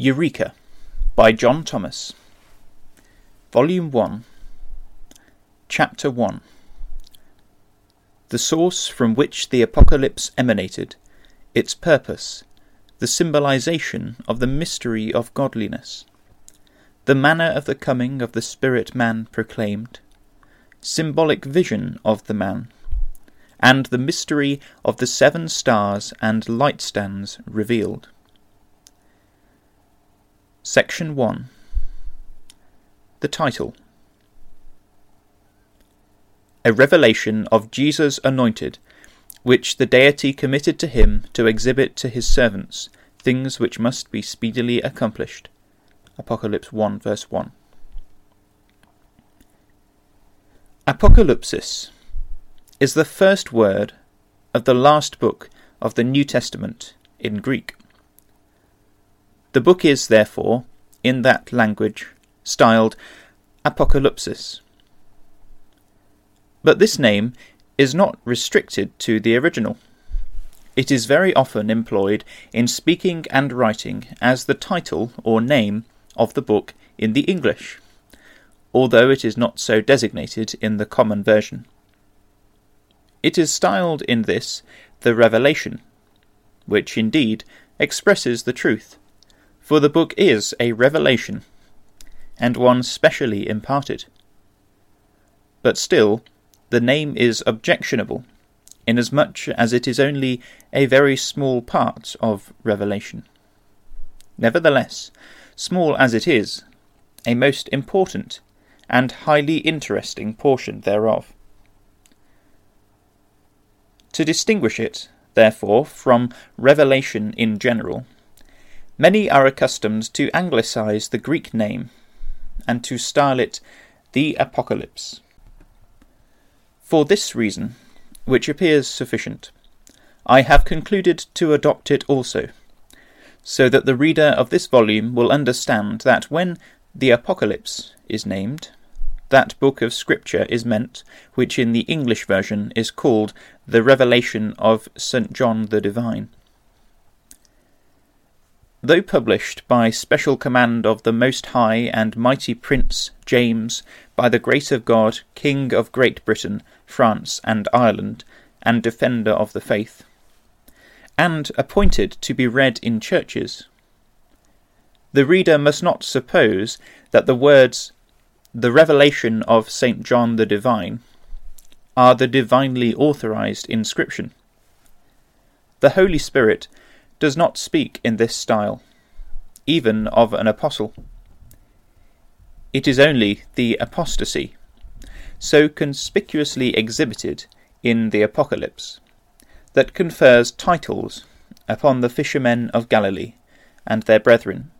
Eureka by John Thomas. Volume 1, Chapter 1 The source from which the Apocalypse emanated, its purpose, the symbolization of the mystery of godliness, the manner of the coming of the Spirit man proclaimed, symbolic vision of the man, and the mystery of the seven stars and light stands revealed. Section 1 The title A revelation of Jesus anointed, which the deity committed to him to exhibit to his servants things which must be speedily accomplished. Apocalypse 1 verse 1. Apocalypsis is the first word of the last book of the New Testament in Greek. The book is, therefore, in that language, styled Apocalypsis. But this name is not restricted to the original. It is very often employed in speaking and writing as the title or name of the book in the English, although it is not so designated in the common version. It is styled in this the Revelation, which indeed expresses the truth for the book is a revelation, and one specially imparted. But still, the name is objectionable, inasmuch as it is only a very small part of revelation. Nevertheless, small as it is, a most important and highly interesting portion thereof. To distinguish it, therefore, from revelation in general, Many are accustomed to anglicize the Greek name and to style it the Apocalypse. For this reason, which appears sufficient, I have concluded to adopt it also, so that the reader of this volume will understand that when the Apocalypse is named, that book of Scripture is meant which in the English version is called the Revelation of St. John the Divine. Though published by special command of the Most High and Mighty Prince James, by the grace of God, King of Great Britain, France, and Ireland, and defender of the faith, and appointed to be read in churches, the reader must not suppose that the words, the revelation of St. John the Divine, are the divinely authorized inscription. The Holy Spirit does not speak in this style, even of an apostle. It is only the apostasy, so conspicuously exhibited in the Apocalypse, that confers titles upon the fishermen of Galilee and their brethren,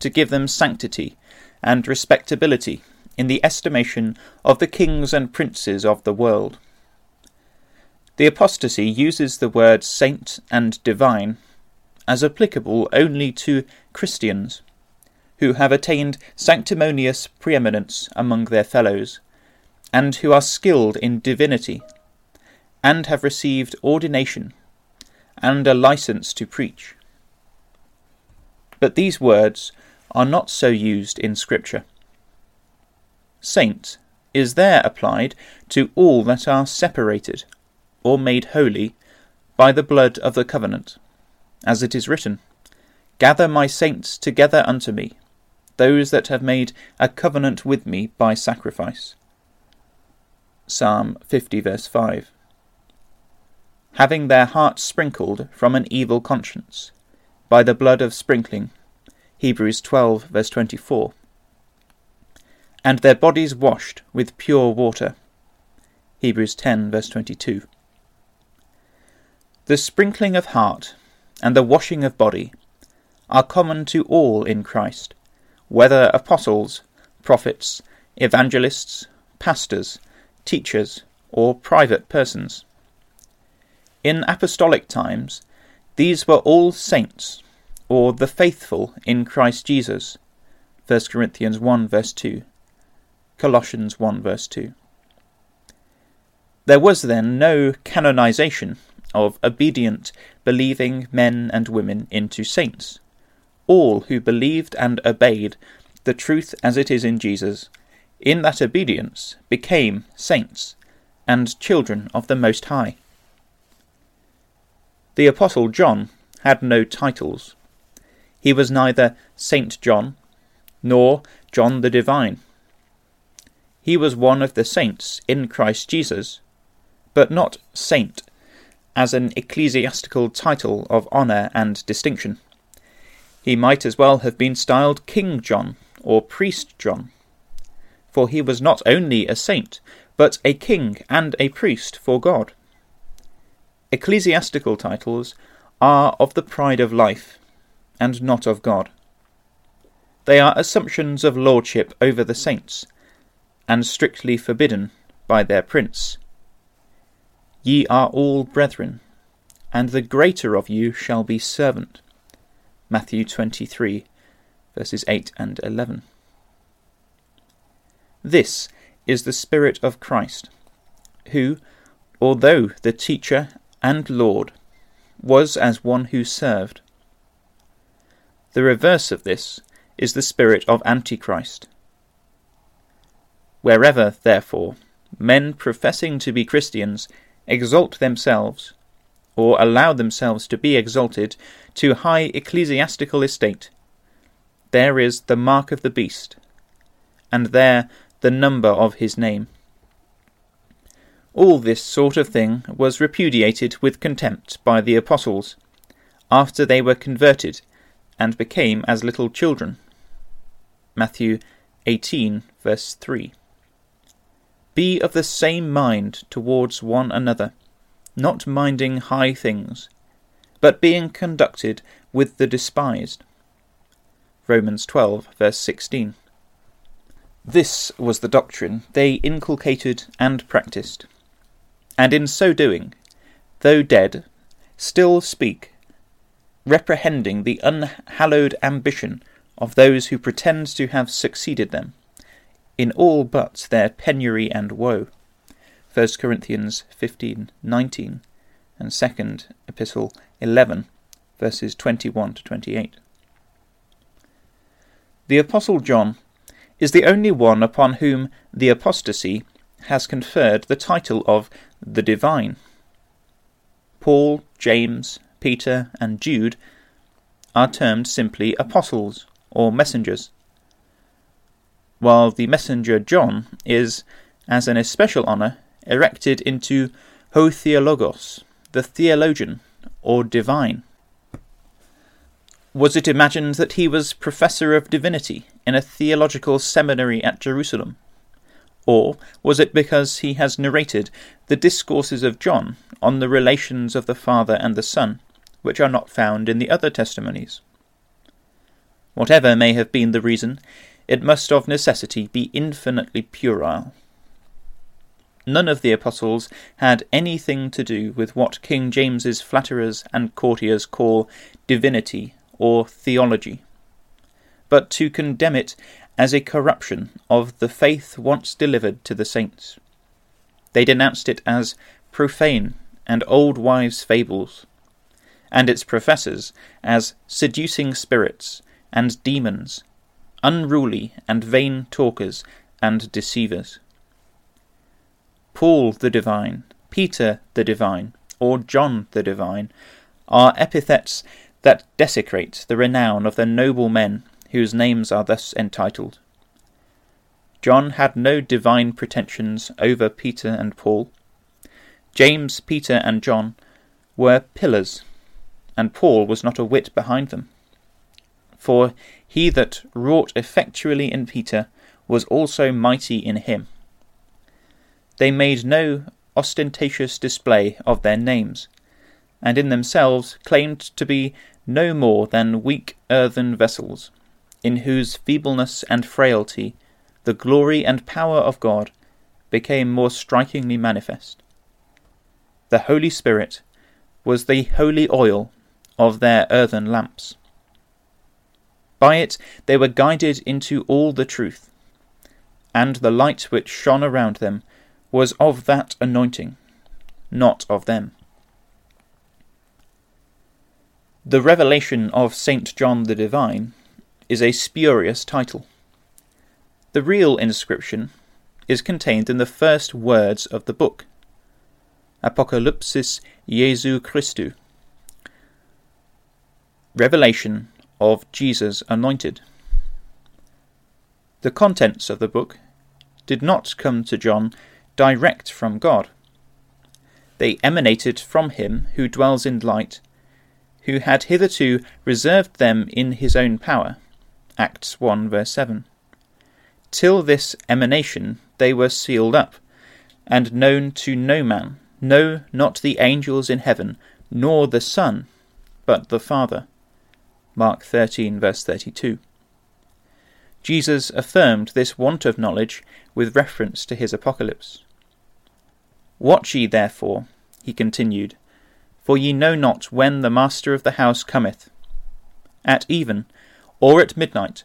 to give them sanctity and respectability in the estimation of the kings and princes of the world. The apostasy uses the words saint and divine as applicable only to Christians, who have attained sanctimonious preeminence among their fellows, and who are skilled in divinity, and have received ordination, and a license to preach. But these words are not so used in Scripture. Saint is there applied to all that are separated, or made holy, by the blood of the covenant as it is written, Gather my saints together unto me, those that have made a covenant with me by sacrifice. Psalm 50, verse 5. Having their hearts sprinkled from an evil conscience, by the blood of sprinkling. Hebrews 12, verse 24. And their bodies washed with pure water. Hebrews 10, verse 22. The sprinkling of heart and the washing of body are common to all in Christ, whether apostles, prophets, evangelists, pastors, teachers, or private persons. In apostolic times, these were all saints, or the faithful in Christ Jesus. 1 Corinthians 1 verse 2, Colossians 1 verse 2. There was then no canonization of obedient, believing men and women into saints, all who believed and obeyed the truth as it is in Jesus, in that obedience became saints and children of the Most High. The Apostle John had no titles. He was neither Saint John nor John the Divine. He was one of the saints in Christ Jesus, but not saint as an ecclesiastical title of honour and distinction. He might as well have been styled King John or Priest John, for he was not only a saint, but a king and a priest for God. Ecclesiastical titles are of the pride of life, and not of God. They are assumptions of lordship over the saints, and strictly forbidden by their prince. Ye are all brethren, and the greater of you shall be servant. Matthew 23, verses 8 and 11. This is the Spirit of Christ, who, although the teacher and Lord, was as one who served. The reverse of this is the spirit of Antichrist. Wherever, therefore, men professing to be Christians exalt themselves, or allow themselves to be exalted, to high ecclesiastical estate, there is the mark of the beast, and there the number of his name. All this sort of thing was repudiated with contempt by the apostles, after they were converted and became as little children. Matthew 18, verse 3. Be of the same mind towards one another, not minding high things, but being conducted with the despised. Romans 12, verse 16. This was the doctrine they inculcated and practiced and in so doing, though dead, still speak, reprehending the unhallowed ambition of those who pretend to have succeeded them, in all but their penury and woe. 1 Corinthians 15:19 and 2nd Epistle 11 verses 21 to 28. The Apostle John is the only one upon whom the apostasy has conferred the title of the divine. Paul, James, Peter, and Jude are termed simply apostles or messengers, while the messenger John is, as an especial honour, erected into Ho Theologos, the theologian or divine. Was it imagined that he was professor of divinity in a theological seminary at Jerusalem? Or was it because he has narrated the discourses of John on the relations of the Father and the Son, which are not found in the other testimonies? Whatever may have been the reason, it must of necessity be infinitely puerile. None of the apostles had anything to do with what King James's flatterers and courtiers call divinity or theology, but to condemn it as a corruption of the faith once delivered to the saints. They denounced it as profane and old wives' fables, and its professors as seducing spirits and demons, unruly and vain talkers and deceivers. Paul the Divine, Peter the Divine, or John the Divine are epithets that desecrate the renown of the noble men whose names are thus entitled. John had no divine pretensions over Peter and Paul. James, Peter, and John were pillars, and Paul was not a whit behind them. For he that wrought effectually in Peter was also mighty in him. They made no ostentatious display of their names, and in themselves claimed to be no more than weak earthen vessels, in whose feebleness and frailty the glory and power of God became more strikingly manifest. The Holy Spirit was the holy oil of their earthen lamps. By it they were guided into all the truth, and the light which shone around them was of that anointing, not of them. The Revelation of St. John the Divine is a spurious title. The real inscription is contained in the first words of the book Apocalypsis Jesu Christu, Revelation of Jesus Anointed. The contents of the book did not come to John direct from God. They emanated from him who dwells in light who had hitherto reserved them in his own power. Acts 1 verse 7. Till this emanation they were sealed up, and known to no man, no, not the angels in heaven, nor the Son, but the Father. Mark 13 verse 32. Jesus affirmed this want of knowledge with reference to his apocalypse. Watch ye therefore, he continued, for ye know not when the master of the house cometh, at even, or at midnight,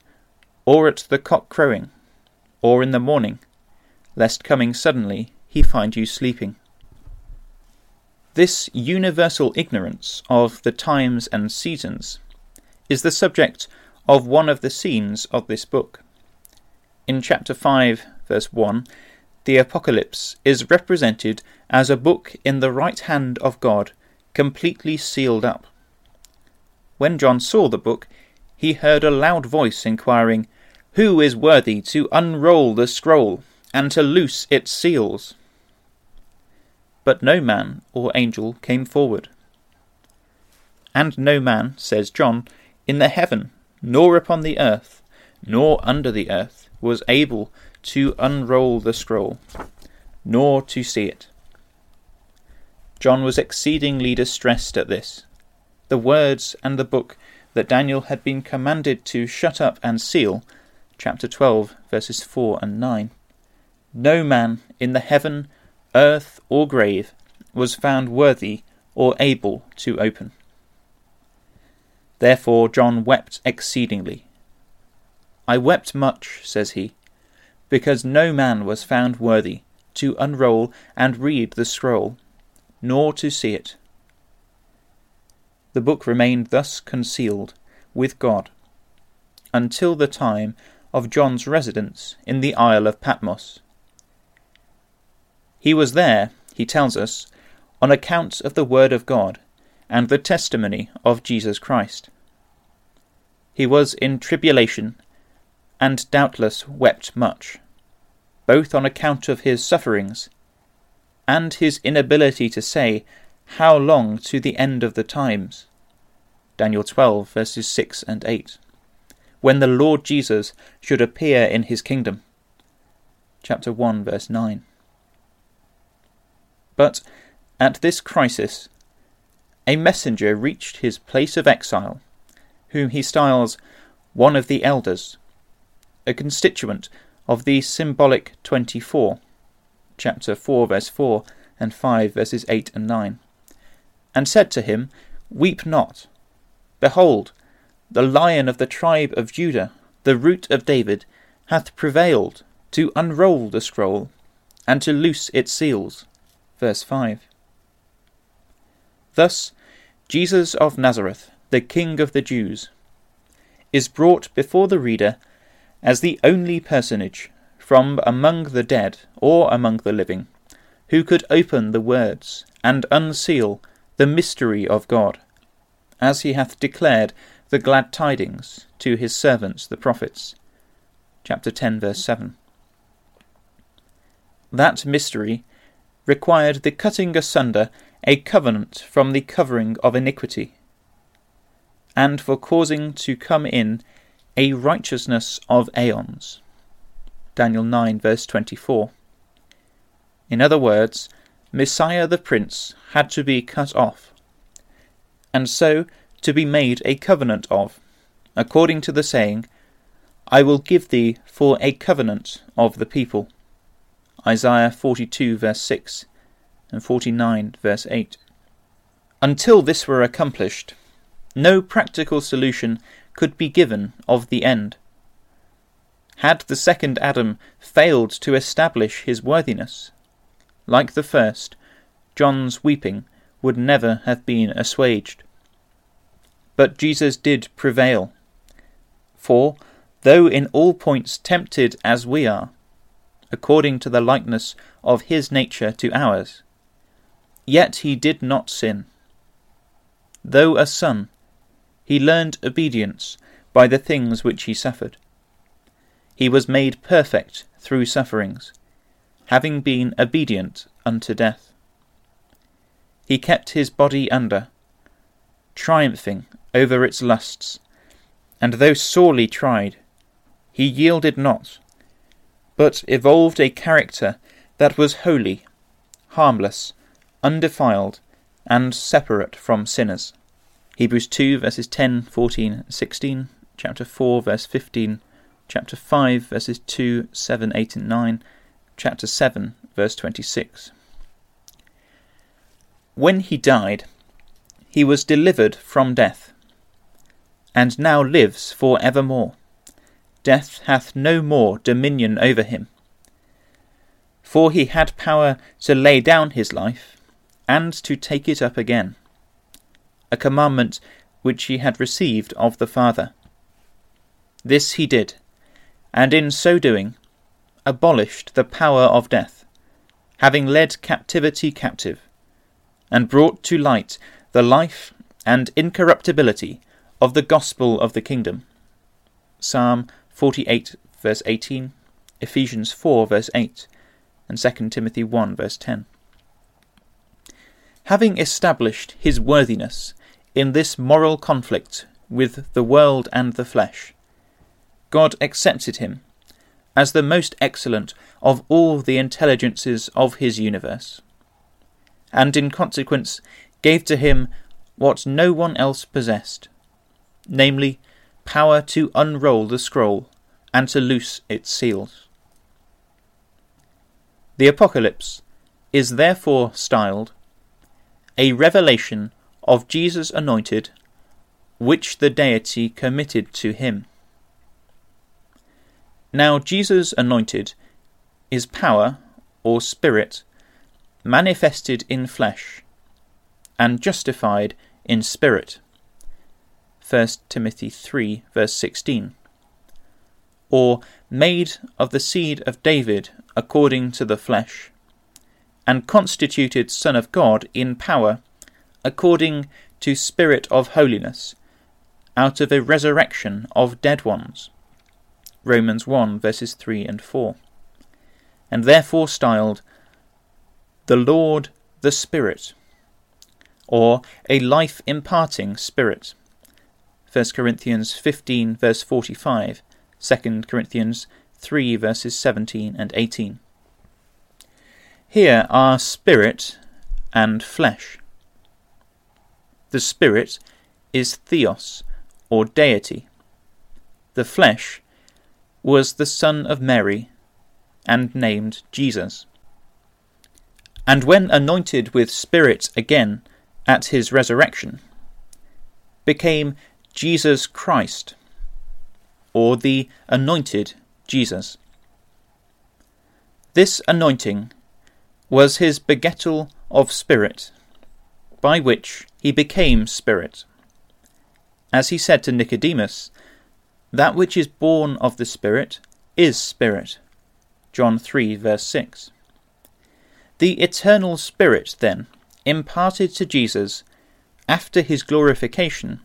or at the cock crowing, or in the morning, lest coming suddenly he find you sleeping. This universal ignorance of the times and seasons is the subject of one of the scenes of this book. In chapter 5, verse 1, the Apocalypse is represented as a book in the right hand of God completely sealed up. When John saw the book, he heard a loud voice inquiring, Who is worthy to unroll the scroll and to loose its seals? But no man or angel came forward. And no man, says John, in the heaven, nor upon the earth, nor under the earth, was able to unroll the scroll, nor to see it. John was exceedingly distressed at this. The words and the book that Daniel had been commanded to shut up and seal, chapter 12, verses 4 and 9. No man in the heaven, earth, or grave was found worthy or able to open. Therefore John wept exceedingly. I wept much, says he, because no man was found worthy to unroll and read the scroll nor to see it. The book remained thus concealed with God until the time of John's residence in the Isle of Patmos. He was there, he tells us, on account of the Word of God and the testimony of Jesus Christ. He was in tribulation, and doubtless wept much, both on account of his sufferings and his inability to say how long to the end of the times. Daniel 12, verses 6 and 8. When the Lord Jesus should appear in his kingdom. Chapter 1, verse 9. But at this crisis, a messenger reached his place of exile, whom he styles one of the elders, a constituent of the symbolic twenty four chapter 4, verse 4, and 5, verses 8 and 9, and said to him, Weep not. Behold, the lion of the tribe of Judah, the root of David, hath prevailed to unroll the scroll and to loose its seals. Verse 5. Thus, Jesus of Nazareth, the King of the Jews, is brought before the reader as the only personage from among the dead or among the living, who could open the words and unseal the mystery of God, as he hath declared the glad tidings to his servants the prophets. Chapter 10, verse 7. That mystery required the cutting asunder a covenant from the covering of iniquity, and for causing to come in a righteousness of aeons. Daniel 9, verse 24. In other words, Messiah the Prince had to be cut off, and so to be made a covenant of, according to the saying, I will give thee for a covenant of the people. Isaiah 42, verse 6, and 49, verse 8. Until this were accomplished, no practical solution could be given of the end. Had the second Adam failed to establish his worthiness, like the first, John's weeping would never have been assuaged. but Jesus did prevail. For, though in all points tempted as we are, according to the likeness of his nature to ours, yet he did not sin. Though a son, he learned obedience by the things which he suffered. He was made perfect through sufferings, having been obedient unto death. He kept his body under, triumphing over its lusts, and though sorely tried, he yielded not, but evolved a character that was holy, harmless, undefiled, and separate from sinners. Hebrews 2 verses 10, 14, 16, chapter 4 verse 15, chapter 5 verses 2, 7, 8, and 9, chapter 7 verse 26. When he died, he was delivered from death, and now lives for evermore. Death hath no more dominion over him. For he had power to lay down his life, and to take it up again, a commandment which he had received of the Father. This he did, and in so doing abolished the power of death, having led captivity captive and brought to light the life and incorruptibility of the gospel of the kingdom. Psalm 48, verse 18, Ephesians 4, verse 8, and 2 Timothy 1, verse 10. Having established his worthiness in this moral conflict with the world and the flesh, God accepted him as the most excellent of all the intelligences of his universe and in consequence gave to him what no one else possessed, namely, power to unroll the scroll and to loose its seals. The Apocalypse is therefore styled a revelation of Jesus anointed, which the deity committed to him. Now, Jesus anointed is power or spirit manifested in flesh, and justified in spirit. 1 Timothy 3, verse 16. Or made of the seed of David according to the flesh, and constituted Son of God in power, according to Spirit of holiness, out of a resurrection of dead ones. Romans 1, verses 3 and 4. And therefore styled the Lord the Spirit, or a life imparting Spirit. 1 Corinthians 15, verse 45, 2 Corinthians 3, verses 17 and 18. Here are spirit and flesh. The spirit is theos, or deity. The flesh was the Son of Mary, and named Jesus and when anointed with Spirit again at his resurrection, became Jesus Christ, or the anointed Jesus. This anointing was his begettal of Spirit, by which he became Spirit. As he said to Nicodemus, That which is born of the Spirit is Spirit. John 3, verse 6. The eternal Spirit, then, imparted to Jesus after his glorification,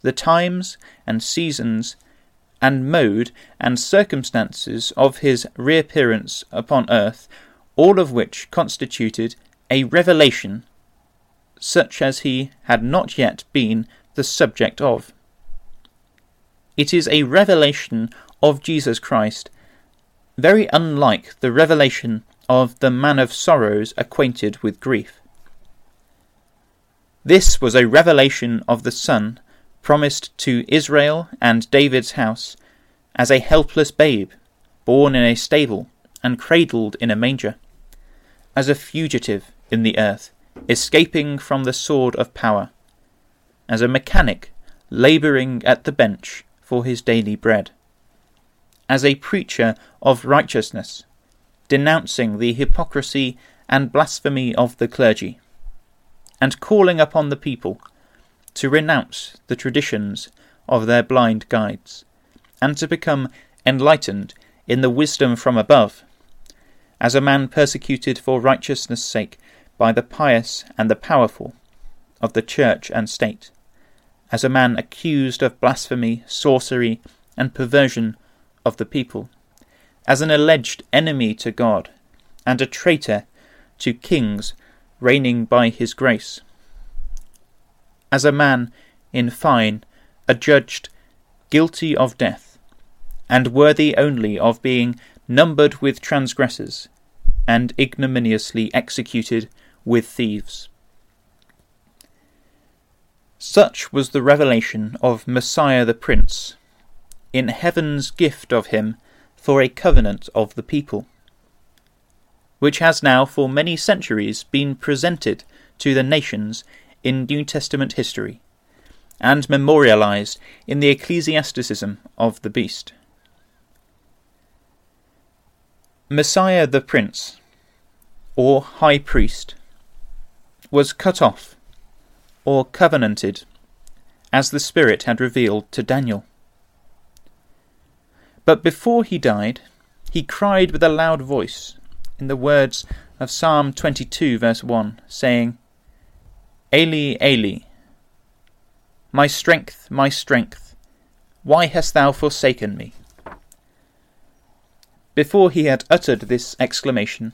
the times and seasons and mode and circumstances of his reappearance upon earth, all of which constituted a revelation such as he had not yet been the subject of. It is a revelation of Jesus Christ, very unlike the revelation of the man of sorrows acquainted with grief. This was a revelation of the Son promised to Israel and David's house as a helpless babe, born in a stable and cradled in a manger, as a fugitive in the earth, escaping from the sword of power, as a mechanic labouring at the bench for his daily bread, as a preacher of righteousness denouncing the hypocrisy and blasphemy of the clergy, and calling upon the people to renounce the traditions of their blind guides, and to become enlightened in the wisdom from above, as a man persecuted for righteousness' sake by the pious and the powerful of the church and state, as a man accused of blasphemy, sorcery, and perversion of the people, as an alleged enemy to God, and a traitor to kings reigning by his grace, as a man, in fine, adjudged guilty of death, and worthy only of being numbered with transgressors, and ignominiously executed with thieves. Such was the revelation of Messiah the Prince, in heaven's gift of him for a covenant of the people, which has now for many centuries been presented to the nations in New Testament history, and memorialized in the ecclesiasticism of the beast. Messiah the Prince, or High Priest, was cut off, or covenanted, as the Spirit had revealed to Daniel. But before he died, he cried with a loud voice, in the words of Psalm 22, verse 1, saying, Eli, Eli, my strength, my strength, why hast thou forsaken me? Before he had uttered this exclamation,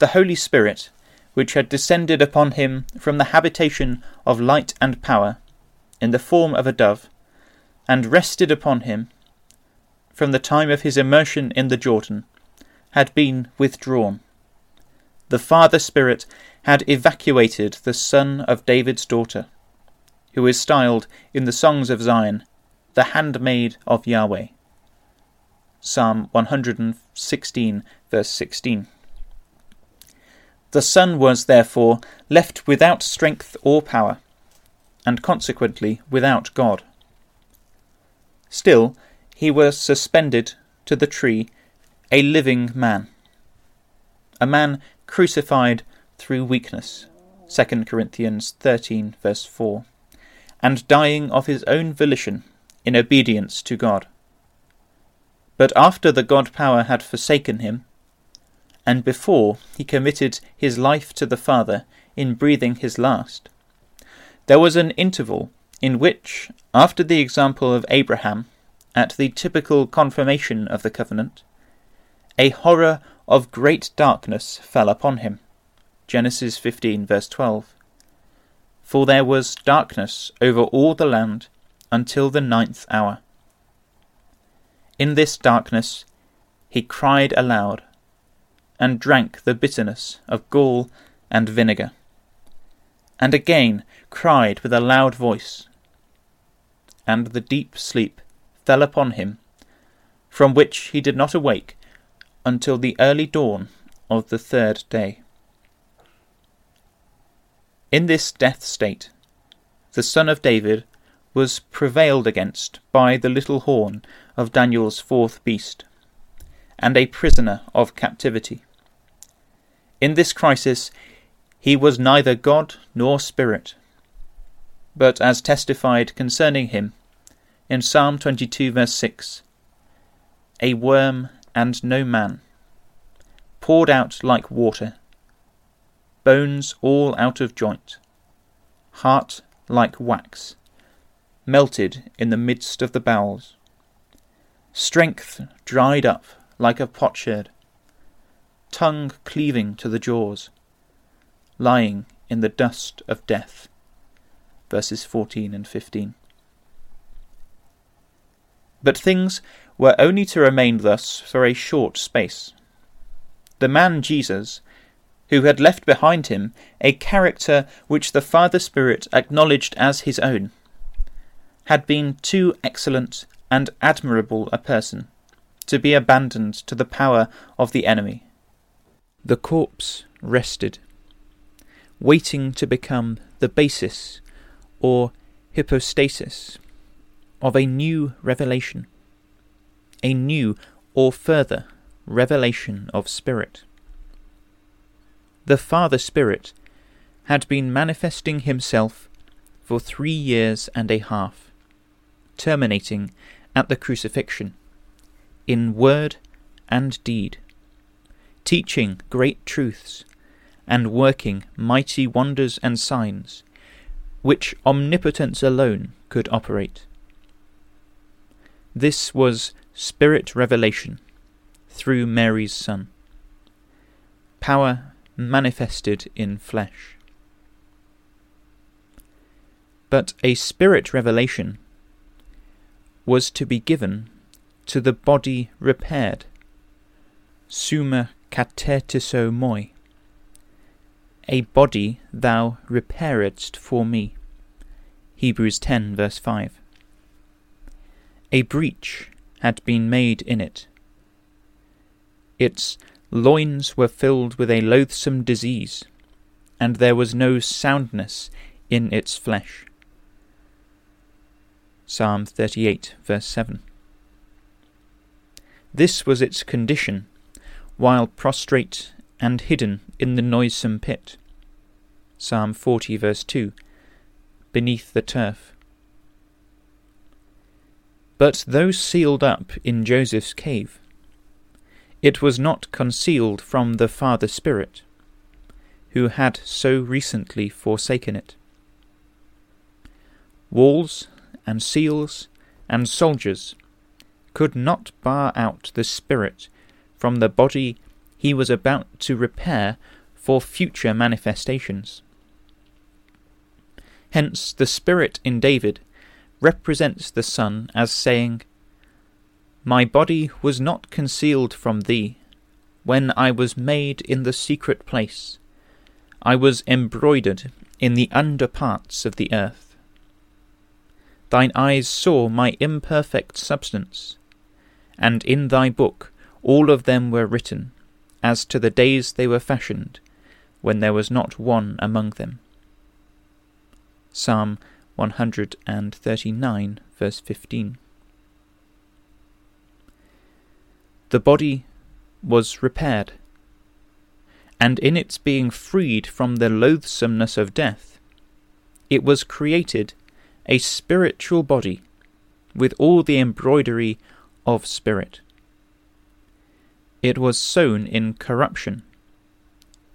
the Holy Spirit, which had descended upon him from the habitation of light and power, in the form of a dove, and rested upon him, from the time of his immersion in the Jordan, had been withdrawn. The Father Spirit had evacuated the son of David's daughter, who is styled in the songs of Zion, the handmaid of Yahweh. Psalm 116, verse 16. The Son was, therefore, left without strength or power, and consequently without God. Still, he was suspended to the tree, a living man, a man crucified through weakness. 2 Corinthians 13, verse 4, and dying of his own volition in obedience to God. But after the God power had forsaken him, and before he committed his life to the Father in breathing his last, there was an interval in which, after the example of Abraham, at the typical confirmation of the covenant, a horror of great darkness fell upon him. Genesis 15, verse 12. For there was darkness over all the land until the ninth hour. In this darkness he cried aloud, and drank the bitterness of gall and vinegar, and again cried with a loud voice. And the deep sleep fell upon him, from which he did not awake until the early dawn of the third day. In this death state, the son of David was prevailed against by the little horn of Daniel's fourth beast, and a prisoner of captivity. In this crisis, he was neither God nor Spirit, but as testified concerning him in Psalm 22, verse 6 A worm and no man, poured out like water, bones all out of joint, heart like wax, melted in the midst of the bowels strength dried up like a potsherd, tongue cleaving to the jaws, lying in the dust of death. Verses 14 and 15. But things were only to remain thus for a short space. The man Jesus, who had left behind him a character which the Father Spirit acknowledged as his own, had been too excellent and admirable a person, to be abandoned to the power of the enemy. The corpse rested, waiting to become the basis or hypostasis of a new revelation, a new or further revelation of Spirit. The Father Spirit had been manifesting himself for three years and a half, terminating at the crucifixion, in word and deed, teaching great truths, and working mighty wonders and signs, which omnipotence alone could operate. This was Spirit revelation through Mary's Son, power manifested in flesh. But a Spirit revelation was to be given to the body repaired, summa katetiso moi, a body thou repairedst for me. Hebrews 10 verse 5. A breach had been made in it. Its loins were filled with a loathsome disease, and there was no soundness in its flesh. Psalm 38, verse 7. This was its condition while prostrate and hidden in the noisome pit. Psalm 40, verse 2. Beneath the turf. But though sealed up in Joseph's cave, it was not concealed from the Father Spirit, who had so recently forsaken it. Walls and seals and soldiers could not bar out the Spirit from the body he was about to repair for future manifestations. Hence, the Spirit in David represents the Son as saying, My body was not concealed from thee when I was made in the secret place. I was embroidered in the under parts of the earth. Thine eyes saw my imperfect substance, and in thy book all of them were written, as to the days they were fashioned, when there was not one among them. Psalm 139, verse 15. The body was repaired, and in its being freed from the loathsomeness of death, it was created a spiritual body with all the embroidery of spirit. It was sown in corruption,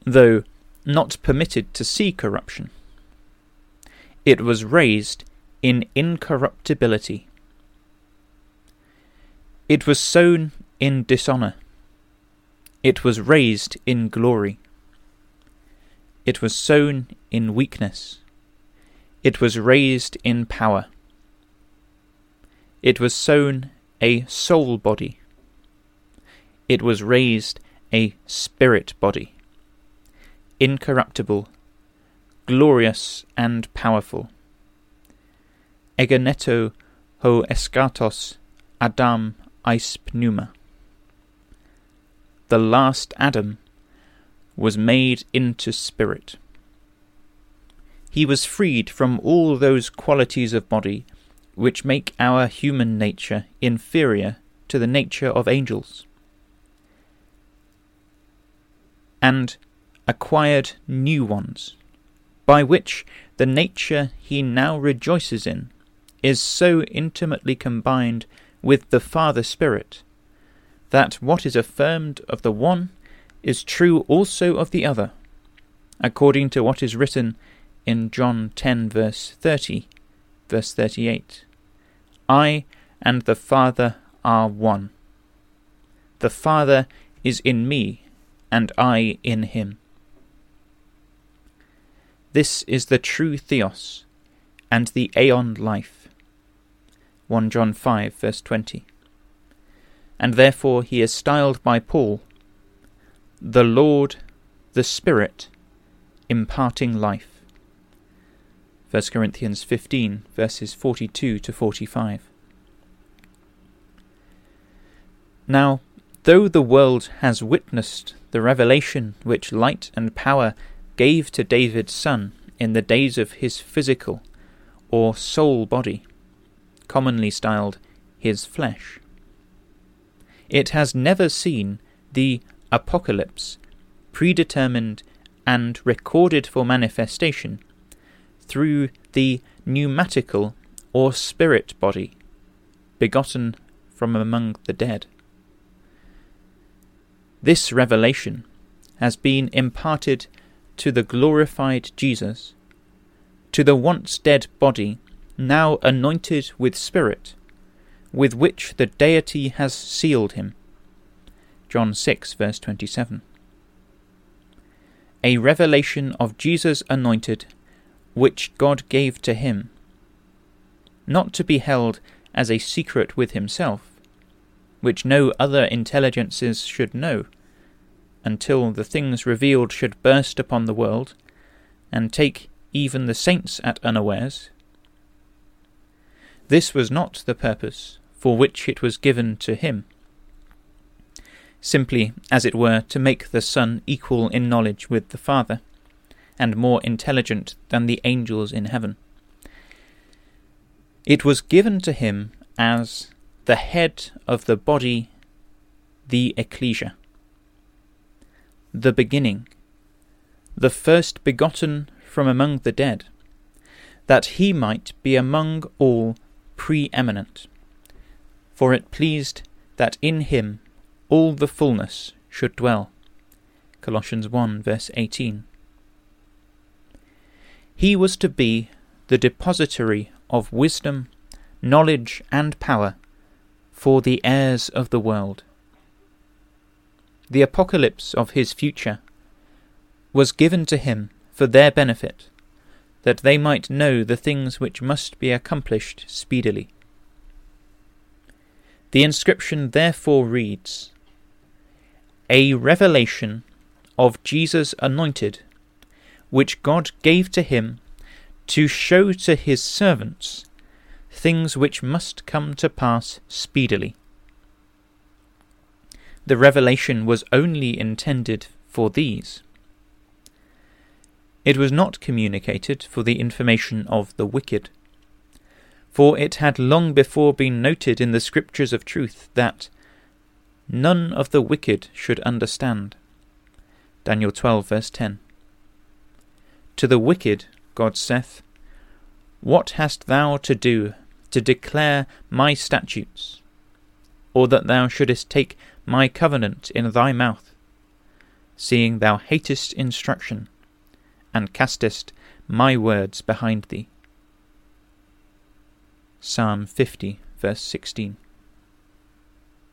though not permitted to see corruption. It was raised in incorruptibility. It was sown in dishonour. It was raised in glory. It was sown in weakness. It was raised in power. It was sown a soul body. It was raised a spirit body, incorruptible, glorious, and powerful. Egeneto ho eskatos Adam eis pneuma. The last Adam was made into spirit he was freed from all those qualities of body which make our human nature inferior to the nature of angels, and acquired new ones, by which the nature he now rejoices in is so intimately combined with the Father Spirit that what is affirmed of the one is true also of the other, according to what is written in John 10, verse 30, verse 38. I and the Father are one. The Father is in me, and I in him. This is the true Theos, and the Aeon life. 1 John 5, verse 20. And therefore he is styled by Paul, the Lord, the Spirit, imparting life. 1 Corinthians 15, verses 42 to 45. Now, though the world has witnessed the revelation which light and power gave to David's son in the days of his physical or soul body, commonly styled his flesh, it has never seen the apocalypse predetermined and recorded for manifestation through the pneumatical or spirit body, begotten from among the dead. This revelation has been imparted to the glorified Jesus, to the once dead body, now anointed with Spirit, with which the deity has sealed him. John 6, verse 27. A revelation of Jesus anointed, which God gave to him, not to be held as a secret with himself, which no other intelligences should know, until the things revealed should burst upon the world, and take even the saints at unawares. This was not the purpose for which it was given to him, simply, as it were, to make the Son equal in knowledge with the Father, and more intelligent than the angels in heaven. It was given to him as the head of the body, the ecclesia the beginning, the first begotten from among the dead, that he might be among all preeminent. For it pleased that in him all the fullness should dwell. Colossians 1 verse 18. He was to be the depository of wisdom, knowledge, and power for the heirs of the world the apocalypse of his future, was given to him for their benefit, that they might know the things which must be accomplished speedily. The inscription therefore reads A revelation of Jesus anointed, which God gave to him to show to his servants things which must come to pass speedily the revelation was only intended for these. It was not communicated for the information of the wicked, for it had long before been noted in the Scriptures of truth that none of the wicked should understand. Daniel 12, verse 10. To the wicked, God saith, What hast thou to do to declare my statutes? Or that thou shouldest take my covenant in thy mouth, seeing thou hatest instruction, and castest my words behind thee. Psalm 50, verse 16.